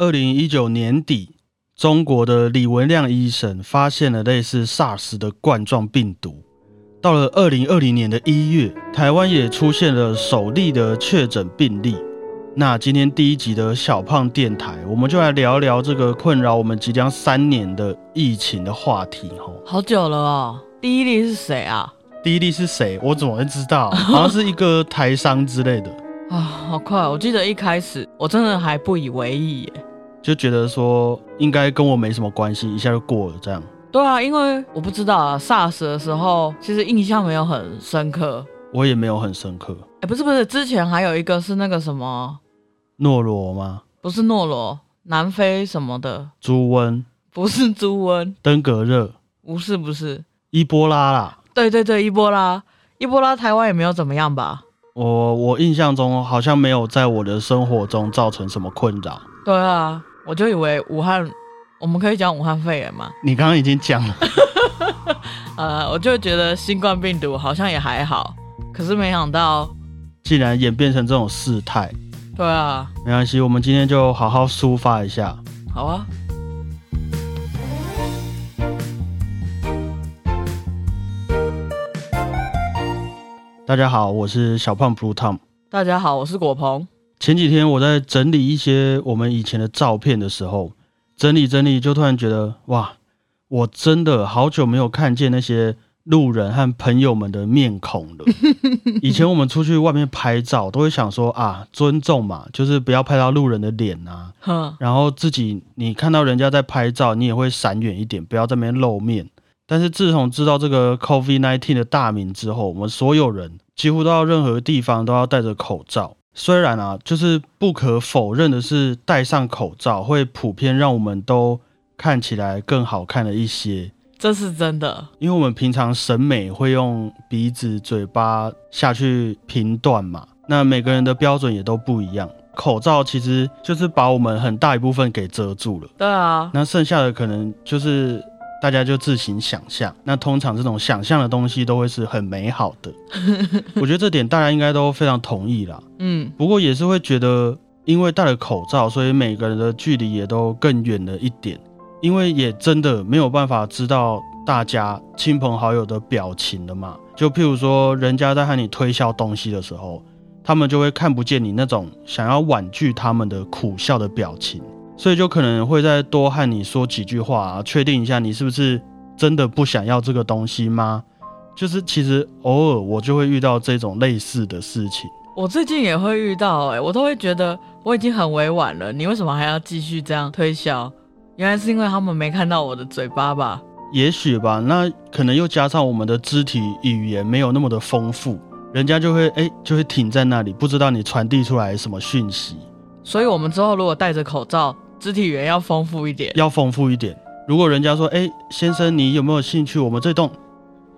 二零一九年底，中国的李文亮医生发现了类似 SARS 的冠状病毒。到了二零二零年的一月，台湾也出现了首例的确诊病例。那今天第一集的小胖电台，我们就来聊聊这个困扰我们即将三年的疫情的话题。吼，好久了哦。第一例是谁啊？第一例是谁？我怎么会知道？好像是一个台商之类的。啊，好快！我记得一开始我真的还不以为意耶，就觉得说应该跟我没什么关系，一下就过了这样。对啊，因为我不知道啊，SARS 的时候其实印象没有很深刻。我也没有很深刻。哎，不是不是，之前还有一个是那个什么诺罗吗？不是诺罗，南非什么的猪瘟？不是猪瘟，登革热？不是不是，伊波拉啦。对对对，伊波拉，伊波拉台湾也没有怎么样吧？我我印象中好像没有在我的生活中造成什么困扰。对啊，我就以为武汉，我们可以讲武汉肺炎嘛？你刚刚已经讲了。呃，我就觉得新冠病毒好像也还好，可是没想到竟然演变成这种事态。对啊，没关系，我们今天就好好抒发一下。好啊。大家好，我是小胖 Blue Tom。大家好，我是果鹏。前几天我在整理一些我们以前的照片的时候，整理整理，就突然觉得哇，我真的好久没有看见那些路人和朋友们的面孔了。以前我们出去外面拍照，都会想说啊，尊重嘛，就是不要拍到路人的脸啊。然后自己你看到人家在拍照，你也会闪远一点，不要在那边露面。但是自从知道这个 COVID-19 的大名之后，我们所有人几乎到任何地方都要戴着口罩。虽然啊，就是不可否认的是，戴上口罩会普遍让我们都看起来更好看了一些。这是真的，因为我们平常审美会用鼻子、嘴巴下去评断嘛。那每个人的标准也都不一样。口罩其实就是把我们很大一部分给遮住了。对啊，那剩下的可能就是。大家就自行想象，那通常这种想象的东西都会是很美好的。我觉得这点大家应该都非常同意啦。嗯，不过也是会觉得，因为戴了口罩，所以每个人的距离也都更远了一点。因为也真的没有办法知道大家亲朋好友的表情了嘛。就譬如说，人家在和你推销东西的时候，他们就会看不见你那种想要婉拒他们的苦笑的表情。所以就可能会再多和你说几句话，啊确定一下你是不是真的不想要这个东西吗？就是其实偶尔我就会遇到这种类似的事情。我最近也会遇到，哎，我都会觉得我已经很委婉了，你为什么还要继续这样推销？原来是因为他们没看到我的嘴巴吧？也许吧。那可能又加上我们的肢体语言没有那么的丰富，人家就会哎就会停在那里，不知道你传递出来什么讯息。所以我们之后如果戴着口罩。肢体语言要丰富一点，要丰富一点。如果人家说：“哎，先生，你有没有兴趣？我们这栋，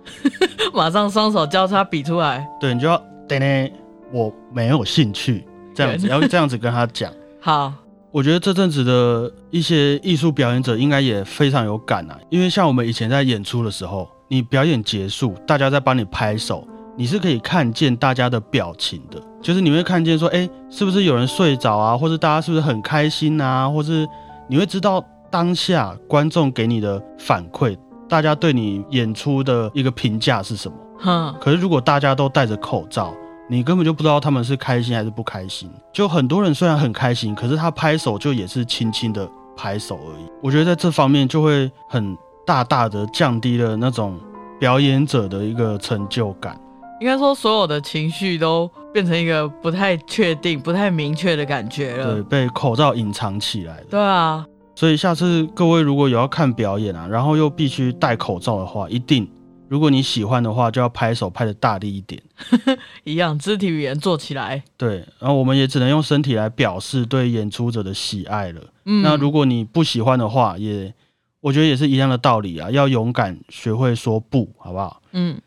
马上双手交叉比出来。”对，你就要等等，我没有兴趣，这样子要这样子跟他讲。好，我觉得这阵子的一些艺术表演者应该也非常有感啊，因为像我们以前在演出的时候，你表演结束，大家在帮你拍手。你是可以看见大家的表情的，就是你会看见说，哎，是不是有人睡着啊，或者大家是不是很开心啊，或是你会知道当下观众给你的反馈，大家对你演出的一个评价是什么？哼。可是如果大家都戴着口罩，你根本就不知道他们是开心还是不开心。就很多人虽然很开心，可是他拍手就也是轻轻的拍手而已。我觉得在这方面就会很大大的降低了那种表演者的一个成就感。应该说，所有的情绪都变成一个不太确定、不太明确的感觉了。对，被口罩隐藏起来了。对啊，所以下次各位如果有要看表演啊，然后又必须戴口罩的话，一定，如果你喜欢的话，就要拍手拍的大力一点。一样，肢体语言做起来。对，然后我们也只能用身体来表示对演出者的喜爱了。嗯，那如果你不喜欢的话，也我觉得也是一样的道理啊，要勇敢学会说不，好不好？嗯。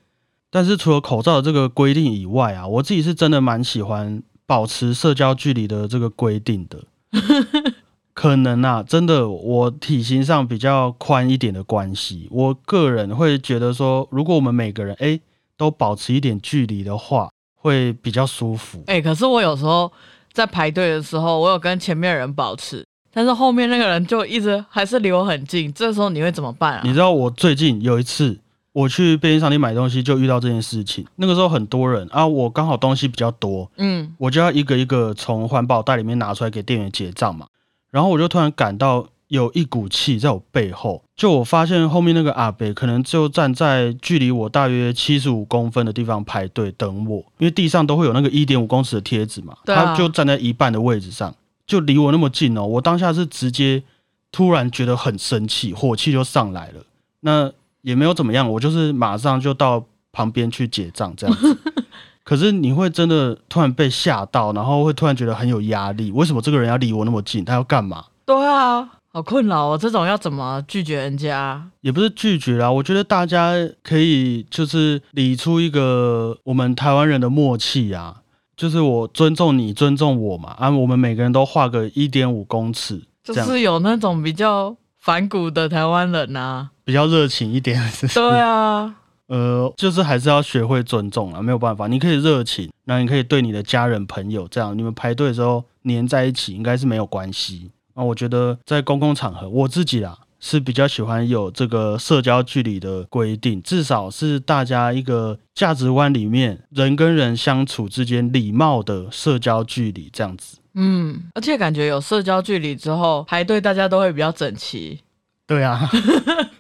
但是除了口罩的这个规定以外啊，我自己是真的蛮喜欢保持社交距离的这个规定的。可能啊，真的我体型上比较宽一点的关系，我个人会觉得说，如果我们每个人哎都保持一点距离的话，会比较舒服。哎，可是我有时候在排队的时候，我有跟前面人保持，但是后面那个人就一直还是离我很近，这时候你会怎么办啊？你知道我最近有一次我去便利商店买东西，就遇到这件事情。那个时候很多人啊，我刚好东西比较多，嗯，我就要一个一个从环保袋里面拿出来给店员结账嘛。然后我就突然感到有一股气在我背后，就我发现后面那个阿北可能就站在距离我大约七十五公分的地方排队等我，因为地上都会有那个一点五公尺的贴纸嘛，啊他就站在一半的位置上，就离我那么近哦。我当下是直接突然觉得很生气，火气就上来了。那也没有怎么样，我就是马上就到旁边去结账这样子。可是你会真的突然被吓到，然后会突然觉得很有压力。为什么这个人要离我那么近？他要干嘛？对啊，好困扰哦，这种要怎么拒绝人家？也不是拒绝啦，我觉得大家可以就是理出一个我们台湾人的默契啊，就是我尊重你，尊重我嘛，啊，我们每个人都画个一点五公尺，就是有那种比较反骨的台湾人呐、比较热情一点。是是对啊，呃，就是还是要学会尊重啊，没有办法，你可以热情，那你可以对你的家人朋友这样，你们排队的时候黏在一起，应该是没有关系。啊我觉得在公共场合，我自己啦是比较喜欢有这个社交距离的规定，至少是大家一个价值观里面人跟人相处之间礼貌的社交距离这样子。嗯，而且感觉有社交距离之后，排队大家都会比较整齐。对啊，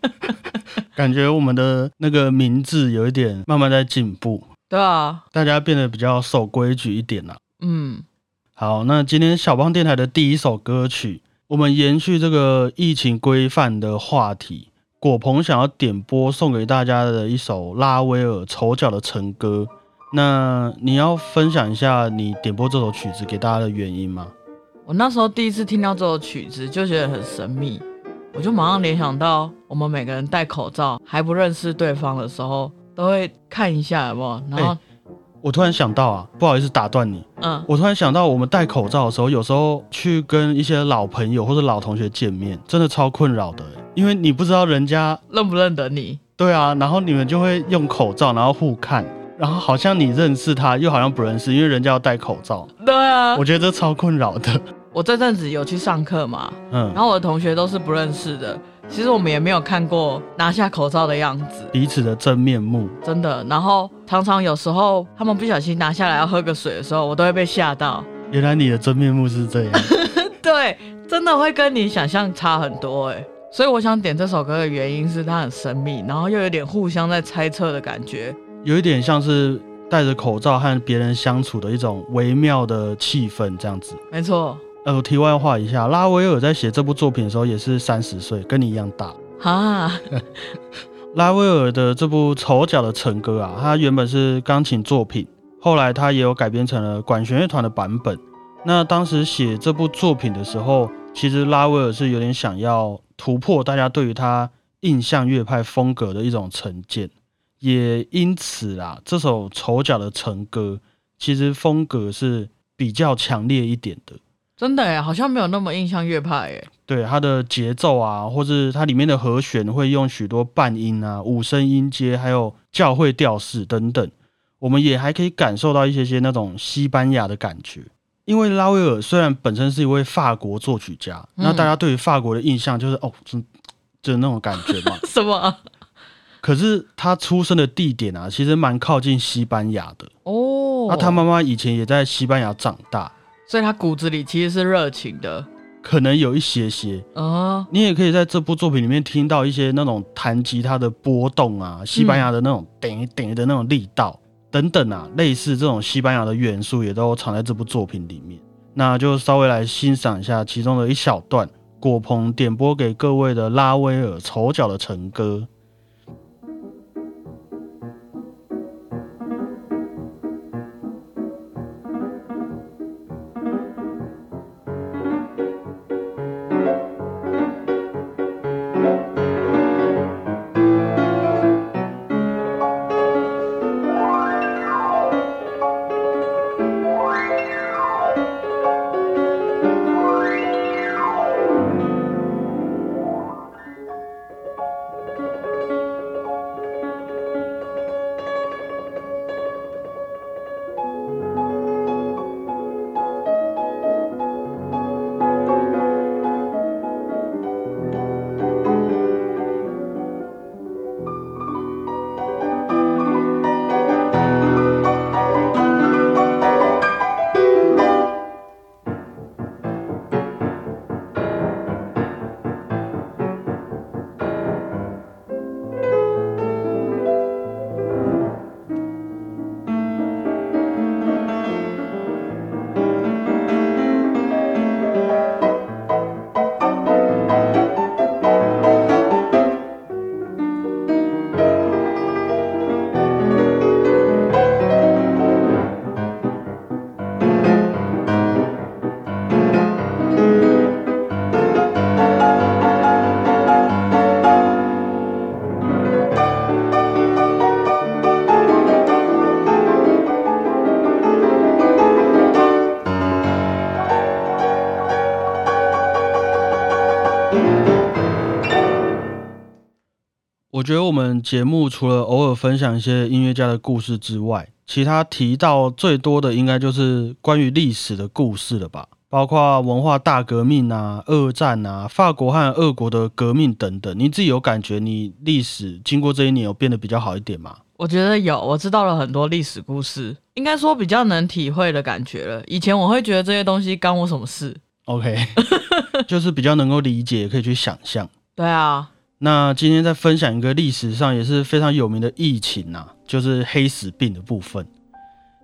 感觉我们的那个名字有一点慢慢在进步，对啊，大家变得比较守规矩一点啦。嗯，好，那今天小邦电台的第一首歌曲，我们延续这个疫情规范的话题，果鹏想要点播送给大家的一首拉威尔《丑角的晨歌》。那你要分享一下你点播这首曲子给大家的原因吗？我那时候第一次听到这首曲子，就觉得很神秘，我就马上联想到我们每个人戴口罩还不认识对方的时候，都会看一下有没有，然后、我突然想到啊，不好意思打断你，嗯，我突然想到，我们戴口罩的时候，有时候去跟一些老朋友或者老同学见面，真的超困扰的，因为你不知道人家认不认得你？对啊，然后你们就会用口罩，然后互看，然后好像你认识他，又好像不认识，因为人家要戴口罩。对啊，我觉得这超困扰的。我这阵子有去上课嘛，嗯然，后我的同学都是不认识的，其实我们也没有看过拿下口罩的样子，彼此的真面目。真的。然后常常有时候他们不小心拿下来要喝个水的时候，我都会被吓到。原来你的真面目是这样。对，真的会跟你想象差很多哎。所以我想点这首歌的原因是它很神秘，然后又有点互相在猜测的感觉。有一点像是戴着口罩和别人相处的一种微妙的气氛，这样子。没错，呃，我题外话一下，拉威尔在写这部作品的时候也是三十岁，跟你一样大。啊，拉威尔的这部《丑角的晨歌》啊，它原本是钢琴作品，后来他也有改编成了管弦乐团的版本。那当时写这部作品的时候，其实拉威尔是有点想要突破大家对于他印象乐派风格的一种成见，也因此啦，这首《丑角的成歌》其实风格是比较强烈一点的。真的哎，好像没有那么印象乐派哎。对它的节奏啊，或是它里面的和弦会用许多半音啊、五声音阶，还有教会调式等等，我们也还可以感受到一些些那种西班牙的感觉。因为拉威尔虽然本身是一位法国作曲家，嗯那大家对于法国的印象就是哦，就就是那种感觉嘛。什么？可是他出生的地点啊，其实蛮靠近西班牙的。哦，那他妈妈以前也在西班牙长大，所以他骨子里其实是热情的。可能有一些些。啊，你也可以在这部作品里面听到一些那种弹吉他的波动啊，西班牙的那种顶顶的那种力道等等啊，类似这种西班牙的元素也都藏在这部作品里面。那就稍微来欣赏一下其中的一小段，果鹏点播给各位的拉威尔《丑角的晨歌》。我觉得我们节目除了偶尔分享一些音乐家的故事之外，其他提到最多的应该就是关于历史的故事了吧，包括文化大革命啊、二战啊、法国和俄国的革命等等。你自己有感觉你历史经过这一年有变得比较好一点吗？我觉得有，我知道了很多历史故事，应该说比较能体会的感觉了。以前我会觉得这些东西干我什么事？OK，就是比较能够理解，可以去想象。对啊。那今天再分享一个历史上也是非常有名的疫情呐，就是黑死病的部分。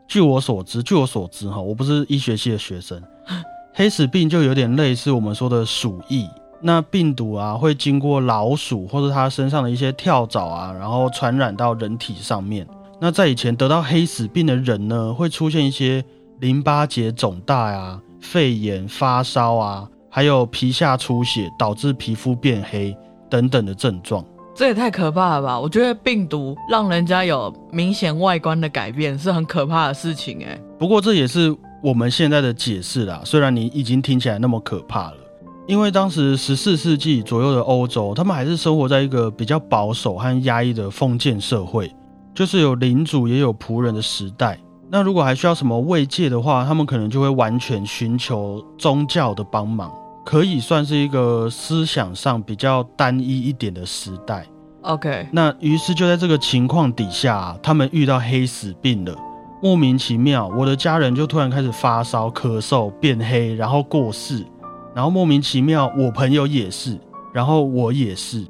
据我所知，据我所知哈，我不是医学系的学生，黑死病就有点类似我们说的鼠疫。那病毒啊会经过老鼠或者它身上的一些跳蚤啊，然后传染到人体上面。那在以前得到黑死病的人呢，会出现一些淋巴结肿大呀、肺炎、发烧啊，还有皮下出血，导致皮肤变黑。等等的症状，这也太可怕了吧！我觉得病毒让人家有明显外观的改变是很可怕的事情哎。不过这也是我们现在的解释啦，虽然你已经听起来那么可怕了，因为当时十四世纪左右的欧洲，他们还是生活在一个比较保守和压抑的封建社会，就是有领主也有仆人的时代。那如果还需要什么慰藉的话，他们可能就会完全寻求宗教的帮忙。可以算是一个思想上比较单一一点的时代。OK，那于是就在这个情况底下，他们遇到黑死病了，莫名其妙，我的家人就突然开始发烧、咳嗽、变黑，然后过世，然后莫名其妙，我朋友也是，然后我也是，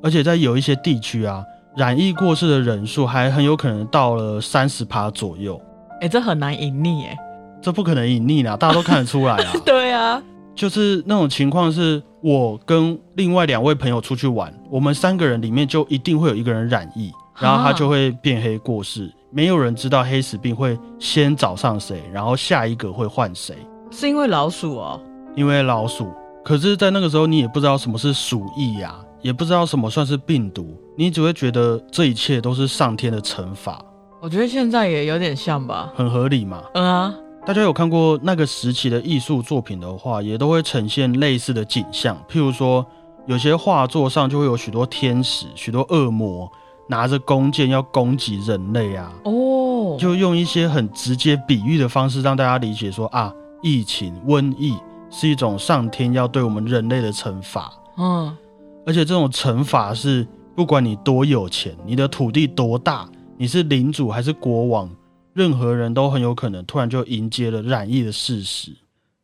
而且在有一些地区啊，染疫过世的人数还很有可能到了三十趴左右。哎，这很难隐匿哎，这不可能隐匿啦，大家都看得出来啊。对啊。就是那种情况，是我跟另外两位朋友出去玩，我们三个人里面就一定会有一个人染疫，然后他就会变黑过世。没有人知道黑死病会先找上谁，然后下一个会换谁。是因为老鼠哦？因为老鼠。可是，在那个时候，你也不知道什么是鼠疫呀，也不知道什么算是病毒，你只会觉得这一切都是上天的惩罚。我觉得现在也有点像吧，很合理嘛。嗯啊。大家有看过那个时期的艺术作品的话，也都会呈现类似的景象。譬如说，有些画作上就会有许多天使、许多恶魔拿着弓箭要攻击人类啊。哦，就用一些很直接比喻的方式让大家理解说啊，疫情、瘟疫是一种上天要对我们人类的惩罚。嗯，而且这种惩罚是不管你多有钱，你的土地多大，你是领主还是国王。任何人都很有可能突然就迎接了染疫的事实。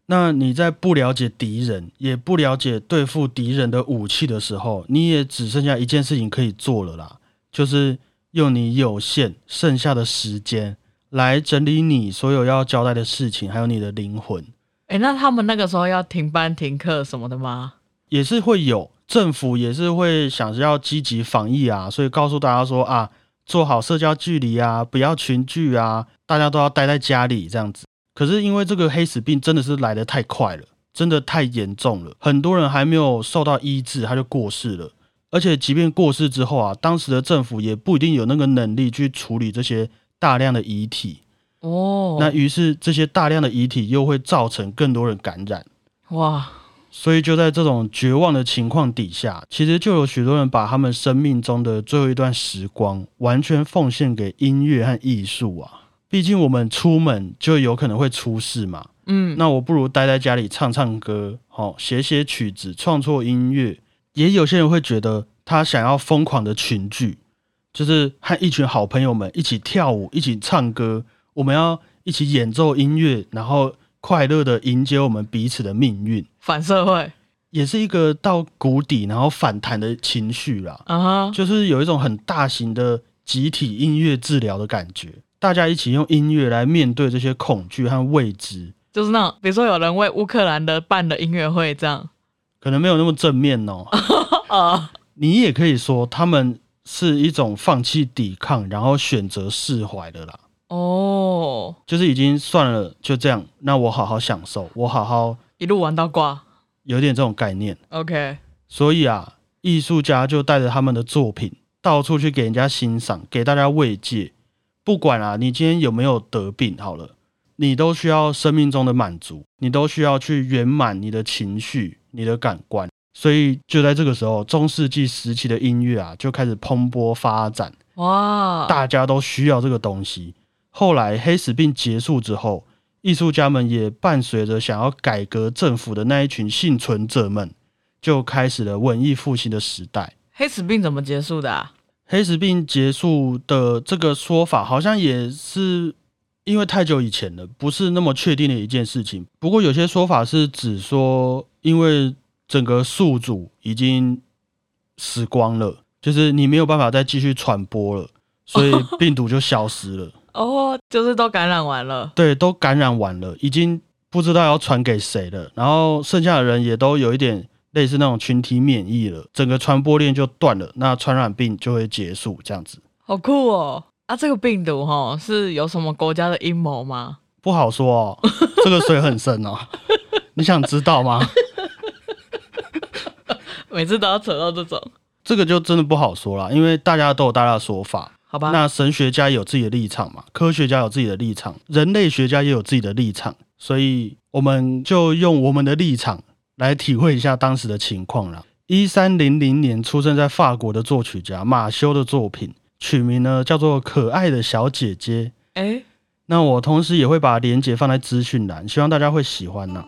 那你在不了解敌人，也不了解对付敌人的武器的时候，你也只剩下一件事情可以做了啦，就是用你有限剩下的时间来整理你所有要交代的事情，还有你的灵魂。哎，那他们那个时候要停班停课什么的吗？也是会有，政府也是会想着要积极防疫啊，所以告诉大家说啊。做好社交距离啊，不要群聚啊，大家都要待在家里这样子。可是因为这个黑死病真的是来得太快了，真的太严重了，很多人还没有受到医治，他就过世了。而且即便过世之后啊，当时的政府也不一定有那个能力去处理这些大量的遗体哦。那于是这些大量的遗体又会造成更多人感染。哇！所以就在这种绝望的情况底下，其实就有许多人把他们生命中的最后一段时光完全奉献给音乐和艺术啊！毕竟我们出门就有可能会出事嘛。嗯，那我不如待在家里唱唱歌，好写写曲子，创作音乐。也有些人会觉得他想要疯狂的群聚，就是和一群好朋友们一起跳舞，一起唱歌，我们要一起演奏音乐，然后。快乐的迎接我们彼此的命运，反社会也是一个到谷底然后反弹的情绪啦。啊，就是有一种很大型的集体音乐治疗的感觉，大家一起用音乐来面对这些恐惧和未知。就是那种，比如说有人为乌克兰的办的音乐会，这样可能没有那么正面哦。啊，你也可以说他们是一种放弃抵抗，然后选择释怀的啦。哦，就是已经算了，就这样。那我好好享受，我好好一路玩到挂，有点这种概念。OK，所以啊，艺术家就带着他们的作品到处去给人家欣赏，给大家慰藉。不管啊，你今天有没有得病，好了，你都需要生命中的满足，你都需要去圆满你的情绪、你的感官。所以就在这个时候，中世纪时期的音乐啊就开始蓬勃发展，哇，大家都需要这个东西。后来黑死病结束之后，艺术家们也伴随着想要改革政府的那一群幸存者们，就开始了文艺复兴的时代。黑死病怎么结束的啊？黑死病结束的这个说法，好像也是因为太久以前了，不是那么确定的一件事情。不过有些说法是指说，因为整个宿主已经死光了，就是你没有办法再继续传播了，所以 病毒就消失了。哦，就是都感染完了。对，都感染完了，已经不知道要传给谁了。然后剩下的人也都有一点类似那种群体免疫了，整个传播链就断了，那传染病就会结束，这样子好酷哦！啊，这个病毒哈是有什么国家的阴谋吗？不好说哦，这个水很深哦，你想知道吗？每次都要扯到这种，这个就真的不好说了，因为大家都有大家的说法。好吧？那神学家有自己的立场嘛，科学家有自己的立场，人类学家也有自己的立场，所以我们就用我们的立场来体会一下当时的情况了。一三零零年出生在法国的作曲家马修的作品，取名呢叫做《可爱的小姐姐》。哎，那我同时也会把链接放在资讯栏，希望大家会喜欢呢。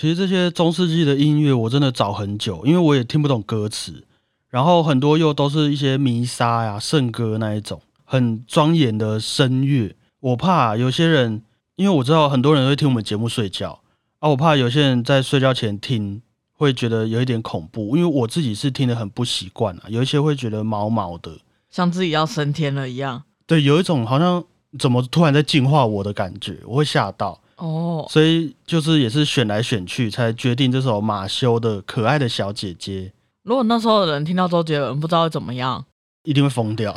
其实这些中世纪的音乐我真的找很久，因为我也听不懂歌词，然后很多又都是一些弥撒呀、圣歌那一种很庄严的声乐。我怕有些人，因为我知道很多人会听我们节目睡觉啊，我怕有些人在睡觉前听会觉得有一点恐怖，因为我自己是听得很不习惯啊，有一些会觉得毛毛的，像自己要升天了一样。对，有一种好像怎么突然在净化我的感觉，我会吓到。哦，所以就是也是选来选去才决定这首马修的《可爱的小姐姐如果那时候的人听到周杰伦，不知道会怎么样，》，一定会疯掉，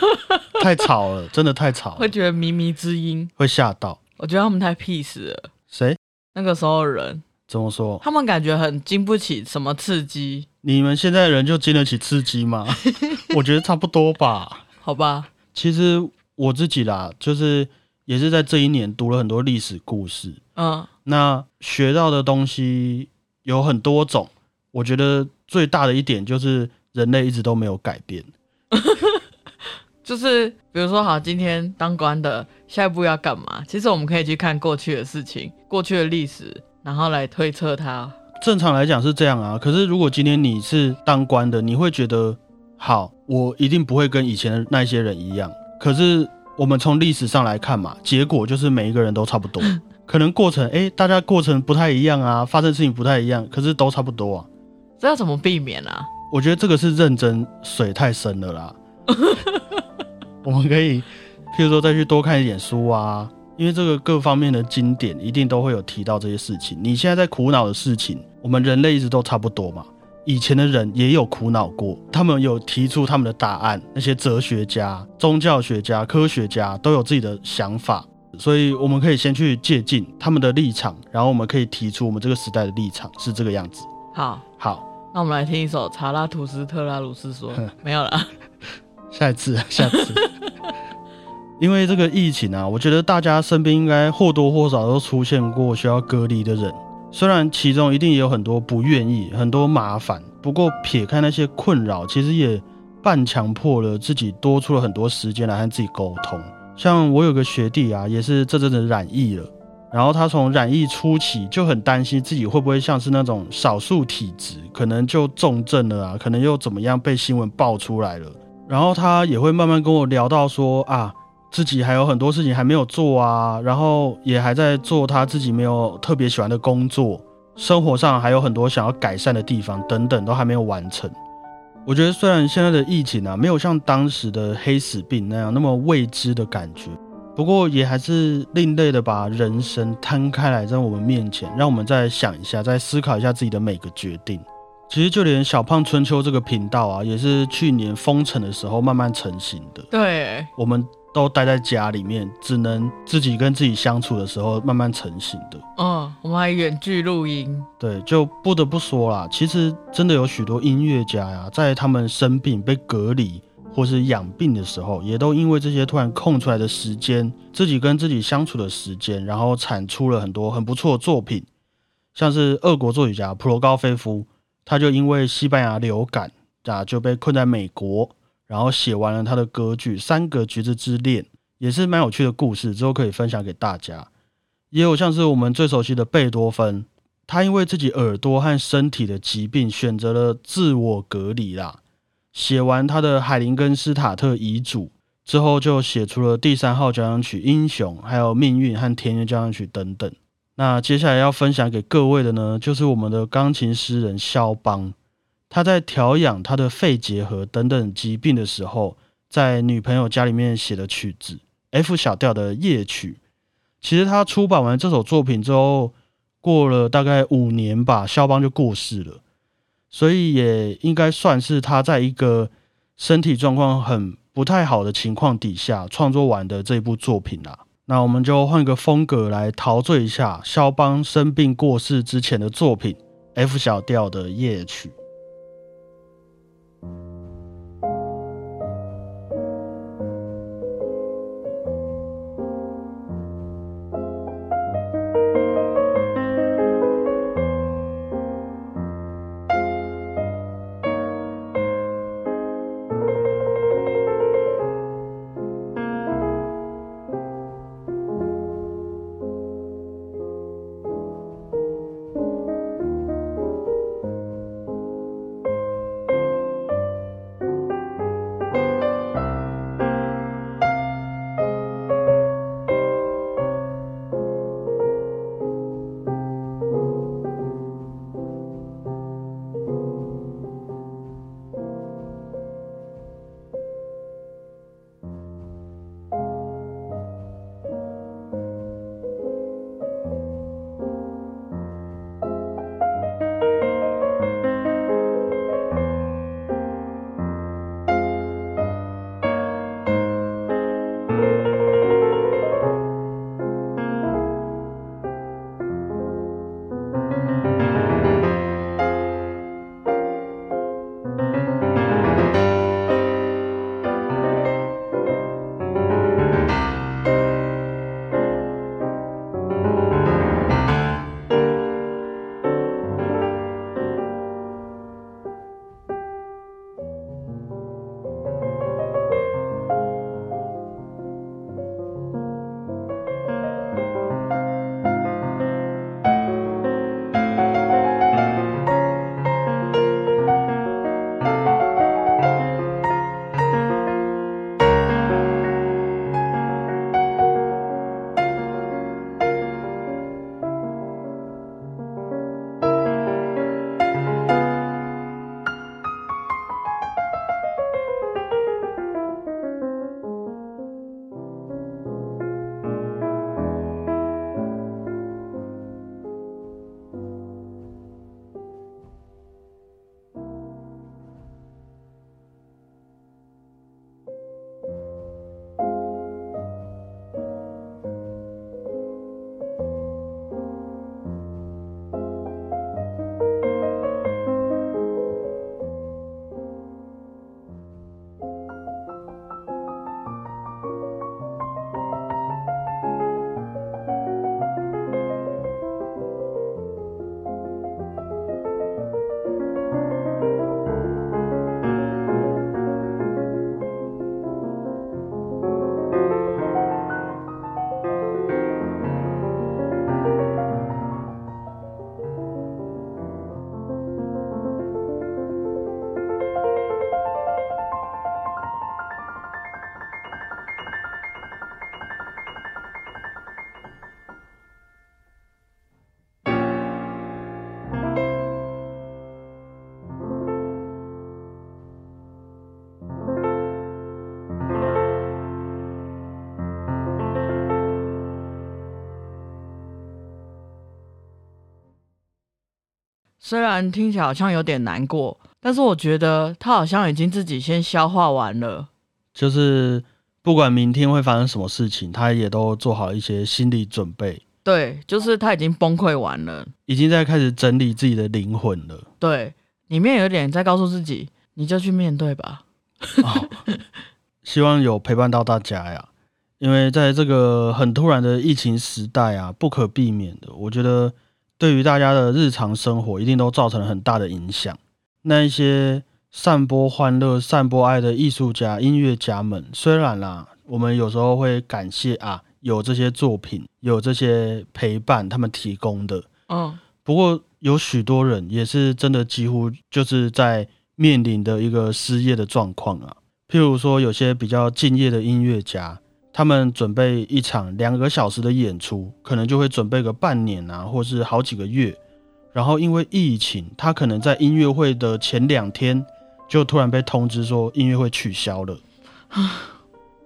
太吵了，真的太吵了会，觉得靡靡之音。会吓到。我觉得他们太 peace 了。谁？那个时候的人，怎么说？他们感觉很经不起什么刺激，你们现在人就经得起刺激吗？我觉得差不多吧。好吧？其实我自己啦，就是也是在这一年读了很多历史故事，嗯，那学到的东西有很多种。我觉得最大的一点就是人类一直都没有改变。就是比如说，好，今天当官的下一步要干嘛？其实我们可以去看过去的事情，过去的历史，然后来推测它。正常来讲是这样啊，可是如果今天你是当官的，你会觉得好，我一定不会跟以前的那些人一样。可是我们从历史上来看嘛，结果就是每一个人都差不多，可能过程诶，大家过程不太一样啊，发生事情不太一样，可是都差不多啊。这要怎么避免啊？我觉得这个是认真，水太深了啦。我们可以，譬如说再去多看一点书啊，因为这个各方面的经典一定都会有提到这些事情。你现在在苦恼的事情，我们人类一直都差不多嘛。以前的人也有苦恼过，他们有提出他们的答案。那些哲学家、宗教学家、科学家都有自己的想法，所以我们可以先去借鉴他们的立场，然后我们可以提出我们这个时代的立场是这个样子。好，好，那我们来听一首查拉图斯特拉鲁斯说，没有了。下一次，下次。因为这个疫情啊，我觉得大家身边应该或多或少都出现过需要隔离的人。虽然其中一定也有很多不愿意、很多麻烦，不过撇开那些困扰，其实也半强迫了自己多出了很多时间来和自己沟通。像我有个学弟啊，也是这阵子染疫了，然后他从染疫初期就很担心自己会不会像是那种少数体质，可能就重症了啊，可能又怎么样被新闻爆出来了。然后他也会慢慢跟我聊到说啊。自己还有很多事情还没有做啊，然后也还在做他自己没有特别喜欢的工作，生活上还有很多想要改善的地方等等都还没有完成。我觉得虽然现在的疫情啊没有像当时的黑死病那样那么未知的感觉，不过也还是另类的把人生摊开来在我们面前，让我们再想一下，再思考一下自己的每个决定。其实就连小胖春秋这个频道啊，也是去年封城的时候慢慢成型的。对，我们。都待在家里面，只能自己跟自己相处的时候慢慢成型的。嗯，我们还远距录音。对，就不得不说啦，其实真的有许多音乐家呀，在他们生病、被隔离或是养病的时候，也都因为这些突然空出来的时间，自己跟自己相处的时间，然后产出了很多很不错的作品。像是俄国作曲家普罗高菲夫，他就因为西班牙流感啊，就被困在美国。然后写完了他的歌剧《三个橘子之恋》，也是蛮有趣的故事，之后可以分享给大家。也有像是我们最熟悉的贝多芬，他因为自己耳朵和身体的疾病，选择了自我隔离啦。写完他的《海灵根斯塔特遗嘱》之后，就写出了第三号交响曲《英雄》，还有《命运》和《田园交响曲》等等。那接下来要分享给各位的呢，就是我们的钢琴诗人肖邦。他在调养他的肺结核等等疾病的时候，在女朋友家里面写的曲子 F 小调的夜曲。其实他出版完这首作品之后，过了大概五年吧，肖邦就过世了。所以也应该算是他在一个身体状况很不太好的情况底下创作完的这一部作品啦。那我们就换个风格来陶醉一下肖邦生病过世之前的作品 F 小调的夜曲。虽然听起来好像有点难过，但是我觉得他好像已经自己先消化完了。就是不管明天会发生什么事情，他也都做好一些心理准备，对，就是他已经崩溃完了。已经在开始整理自己的灵魂了。对，里面有点在告诉自己，你就去面对吧。哦，希望有陪伴到大家呀。因为在这个很突然的疫情时代啊，不可避免的，我觉得对于大家的日常生活一定都造成了很大的影响。那一些散播欢乐、散播爱的艺术家、音乐家们，虽然啦，我们有时候会感谢啊，有这些作品，有这些陪伴，他们提供的。嗯，不过有许多人也是真的几乎就是在面临的一个失业的状况啊。譬如说，有些比较敬业的音乐家，他们准备一场两个小时的演出，可能就会准备个半年啊，或是好几个月。然后因为疫情，他可能在音乐会的前两天就突然被通知说音乐会取消了。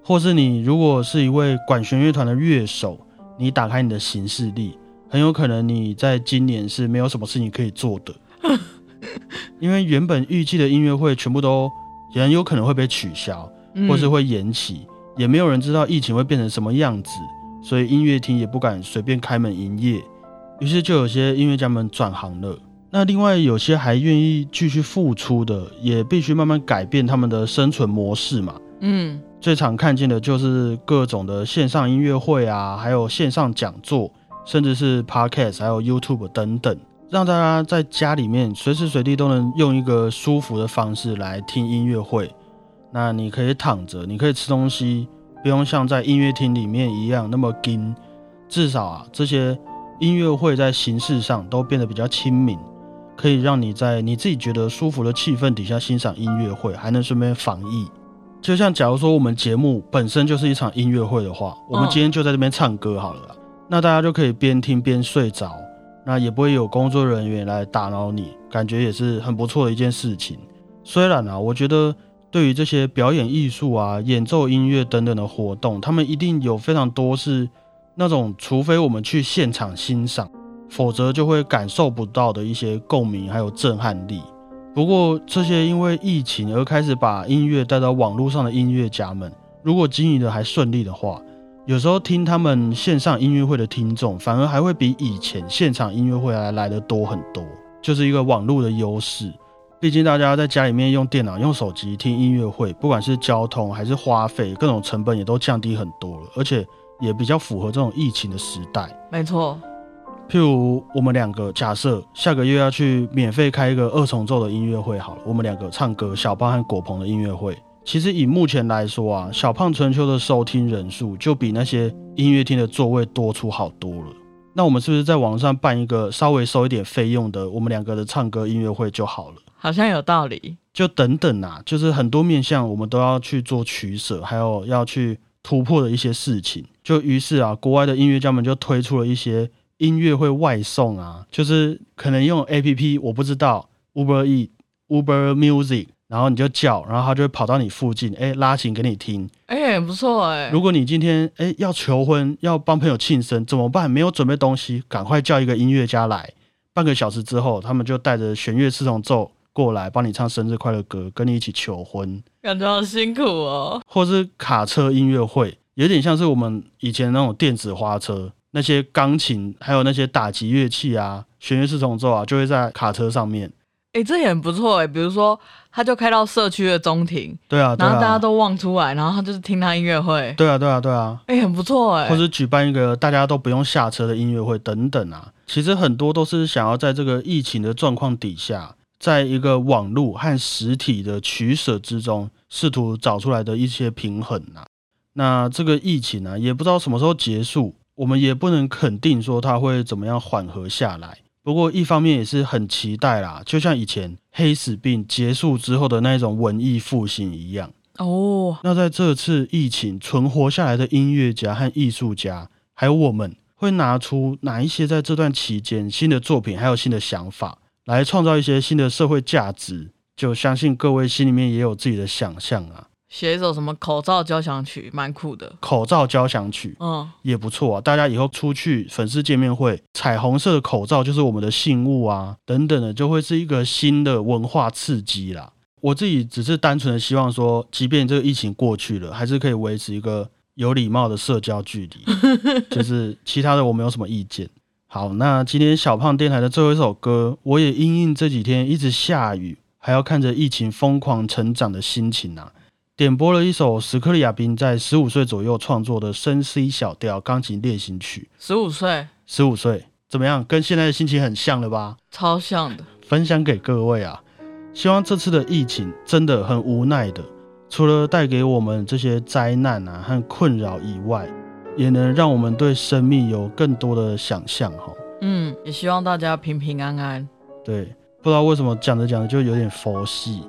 或是你如果是一位管弦乐团的乐手，你打开你的行事历，很有可能你在今年是没有什么事情可以做的，因为原本预计的音乐会全部都也很有可能会被取消，嗯或是会延期，也没有人知道疫情会变成什么样子，所以音乐厅也不敢随便开门营业，于是就有些音乐家们转行了。那另外有些还愿意继续付出的，也必须慢慢改变他们的生存模式嘛。嗯最常看见的就是各种的线上音乐会啊，还有线上讲座，甚至是 podcast，还有 YouTube 等等，让大家在家里面随时随地都能用一个舒服的方式来听音乐会。那你可以躺着，你可以吃东西，不用像在音乐厅里面一样那么紧。至少啊，这些音乐会在形式上都变得比较亲民，可以让你在你自己觉得舒服的气氛底下欣赏音乐会，还能顺便防疫。就像假如说我们节目本身就是一场音乐会的话，我们今天就在这边唱歌好了，那大家就可以边听边睡着，那也不会有工作人员来打扰你，感觉也是很不错的一件事情。虽然啊，我觉得对于这些表演艺术啊、演奏音乐等等的活动，他们一定有非常多是那种，除非我们去现场欣赏，否则就会感受不到的一些共鸣还有震撼力。不过，这些因为疫情而开始把音乐带到网络上的音乐家们，如果经营的还顺利的话，有时候听他们线上音乐会的听众，反而还会比以前现场音乐会还来的多很多，就是一个网络的优势。毕竟大家在家里面用电脑、用手机听音乐会，不管是交通还是花费，各种成本也都降低很多了，而且也比较符合这种疫情的时代。没错，譬如我们两个假设下个月要去免费开一个二重奏的音乐会好了，我们两个唱歌，小胖和果鹏的音乐会。其实以目前来说啊，小胖春秋的收听人数就比那些音乐厅的座位多出好多了。那我们是不是在网上办一个稍微收一点费用的我们两个的唱歌音乐会就好了？好像有道理。就等等啊，就是很多面向我们都要去做取舍，还有要去突破的一些事情。就于是啊，国外的音乐家们就推出了一些音乐会外送啊，就是可能用 A P P，我不知道 Uber E、Uber Music，然后你就叫，然后他就会跑到你附近，哎，拉琴给你听。哎、很不错哎、如果你今天哎要求婚，要帮朋友庆生，怎么办？没有准备东西，赶快叫一个音乐家来。半个小时之后，他们就带着弦乐四重奏过来帮你唱生日快乐歌，跟你一起求婚。感觉好辛苦哦。或是卡车音乐会，有点像是我们以前那种电子花车，那些钢琴还有那些打击乐器啊，弦乐四重奏啊，就会在卡车上面。哎、这也很不错哎。比如说，他就开到社区的中庭，对啊，对啊，然后大家都望出来，然后他就是听他音乐会。对啊，对啊，对啊。哎、很不错哎。或者举办一个大家都不用下车的音乐会等等啊，其实很多都是想要在这个疫情的状况底下，在一个网络和实体的取舍之中，试图找出来的一些平衡啊。那这个疫情呢、也不知道什么时候结束，我们也不能肯定说它会怎么样缓和下来。不过一方面也是很期待啦，就像以前黑死病结束之后的那一种文艺复兴一样。哦，那在这次疫情存活下来的音乐家和艺术家，还有我们，会拿出哪一些在这段期间新的作品，还有新的想法，来创造一些新的社会价值？就相信各位心里面也有自己的想象啊。写一首什么口罩交响曲，蛮酷的。口罩交响曲嗯，也不错啊，大家以后出去粉丝见面会，彩虹色的口罩就是我们的信物啊，等等的，就会是一个新的文化刺激啦。我自己只是单纯的希望说，即便这个疫情过去了，还是可以维持一个有礼貌的社交距离，就是其他的我没有什么意见。好，那今天小胖电台的最后一首歌，我也因应这几天一直下雨，还要看着疫情疯狂成长的心情啊，点播了一首史克里亚宾在十五岁左右创作的升 C 小调钢琴练习曲。十五岁，十五岁怎么样？跟现在的心情很像了吧？超像的。分享给各位啊！希望这次的疫情真的很无奈的，除了带给我们这些灾难啊和困扰以外，也能让我们对生命有更多的想象哈。嗯，也希望大家平平安安。对，不知道为什么讲着讲着就有点佛系。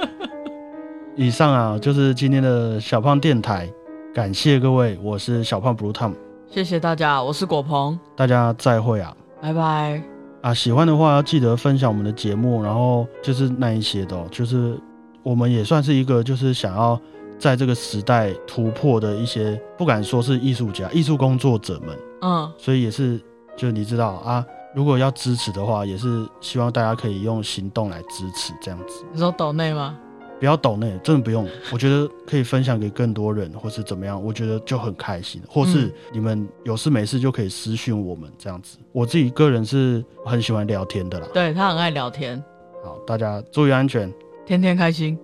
以上啊，就是今天的小胖电台，感谢各位，我是小胖 Blue Tom，谢谢大家，我是果鹏，大家再会啊！拜拜。啊，喜欢的话要记得分享我们的节目，然后就是那一些的、哦，就是我们也算是一个就是想要在这个时代突破的一些，不敢说是艺术家、艺术工作者们，嗯，所以也是就你知道啊，如果要支持的话，也是希望大家可以用行动来支持，这样子你说抖内吗？不要抖内，真的不用，我觉得可以分享给更多人，或是怎么样，我觉得就很开心，或是嗯你们有事没事就可以私讯我们这样子。我自己个人是很喜欢聊天的啦。对他很爱聊天，好，大家注意安全。天天开心。